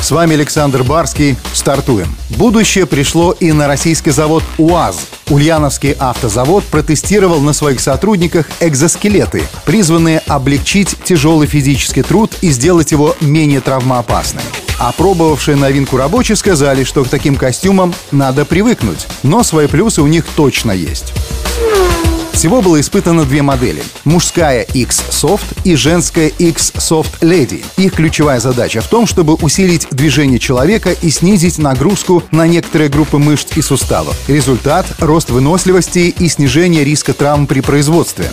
С вами Александр Барский. Стартуем. Будущее пришло и на российский завод УАЗ. Ульяновский автозавод протестировал на своих сотрудниках экзоскелеты, призванные облегчить тяжелый физический труд и сделать его менее травмоопасным. Опробовавшие новинку рабочие сказали, что к таким костюмам надо привыкнуть, но свои плюсы у них точно есть. Всего было испытано две модели. Мужская X-Soft и женская X-Soft Lady. Их ключевая задача в том, чтобы усилить движение человека и снизить нагрузку на некоторые группы мышц и суставов. Результат – рост выносливости и снижение риска травм при производстве.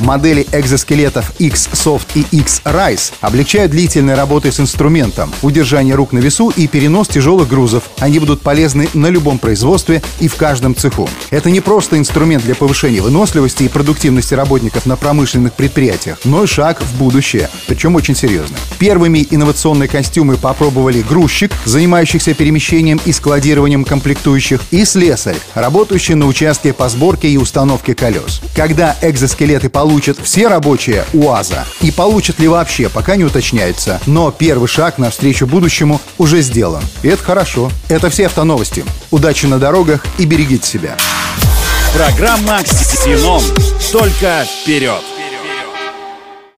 Модели экзоскелетов X-Soft и X-Rise облегчают длительной работы с инструментом, удержание рук на весу и перенос тяжелых грузов. Они будут полезны на любом производстве и в каждом цеху. Это не просто инструмент для повышения выносливости и продуктивности работников на промышленных предприятиях, но и шаг в будущее, причем очень серьезно. Первыми инновационные костюмы попробовали грузчик, занимающийся перемещением и складированием комплектующих, и слесарь, работающий на участке по сборке и установке колес. Когда экзоскелеты получат получат все рабочие УАЗа и получат ли вообще, пока не уточняется. Но первый шаг навстречу будущему уже сделан. И это хорошо. Это все автоновости. Удачи на дорогах и берегите себя. Программа «Ксеном». Только вперед!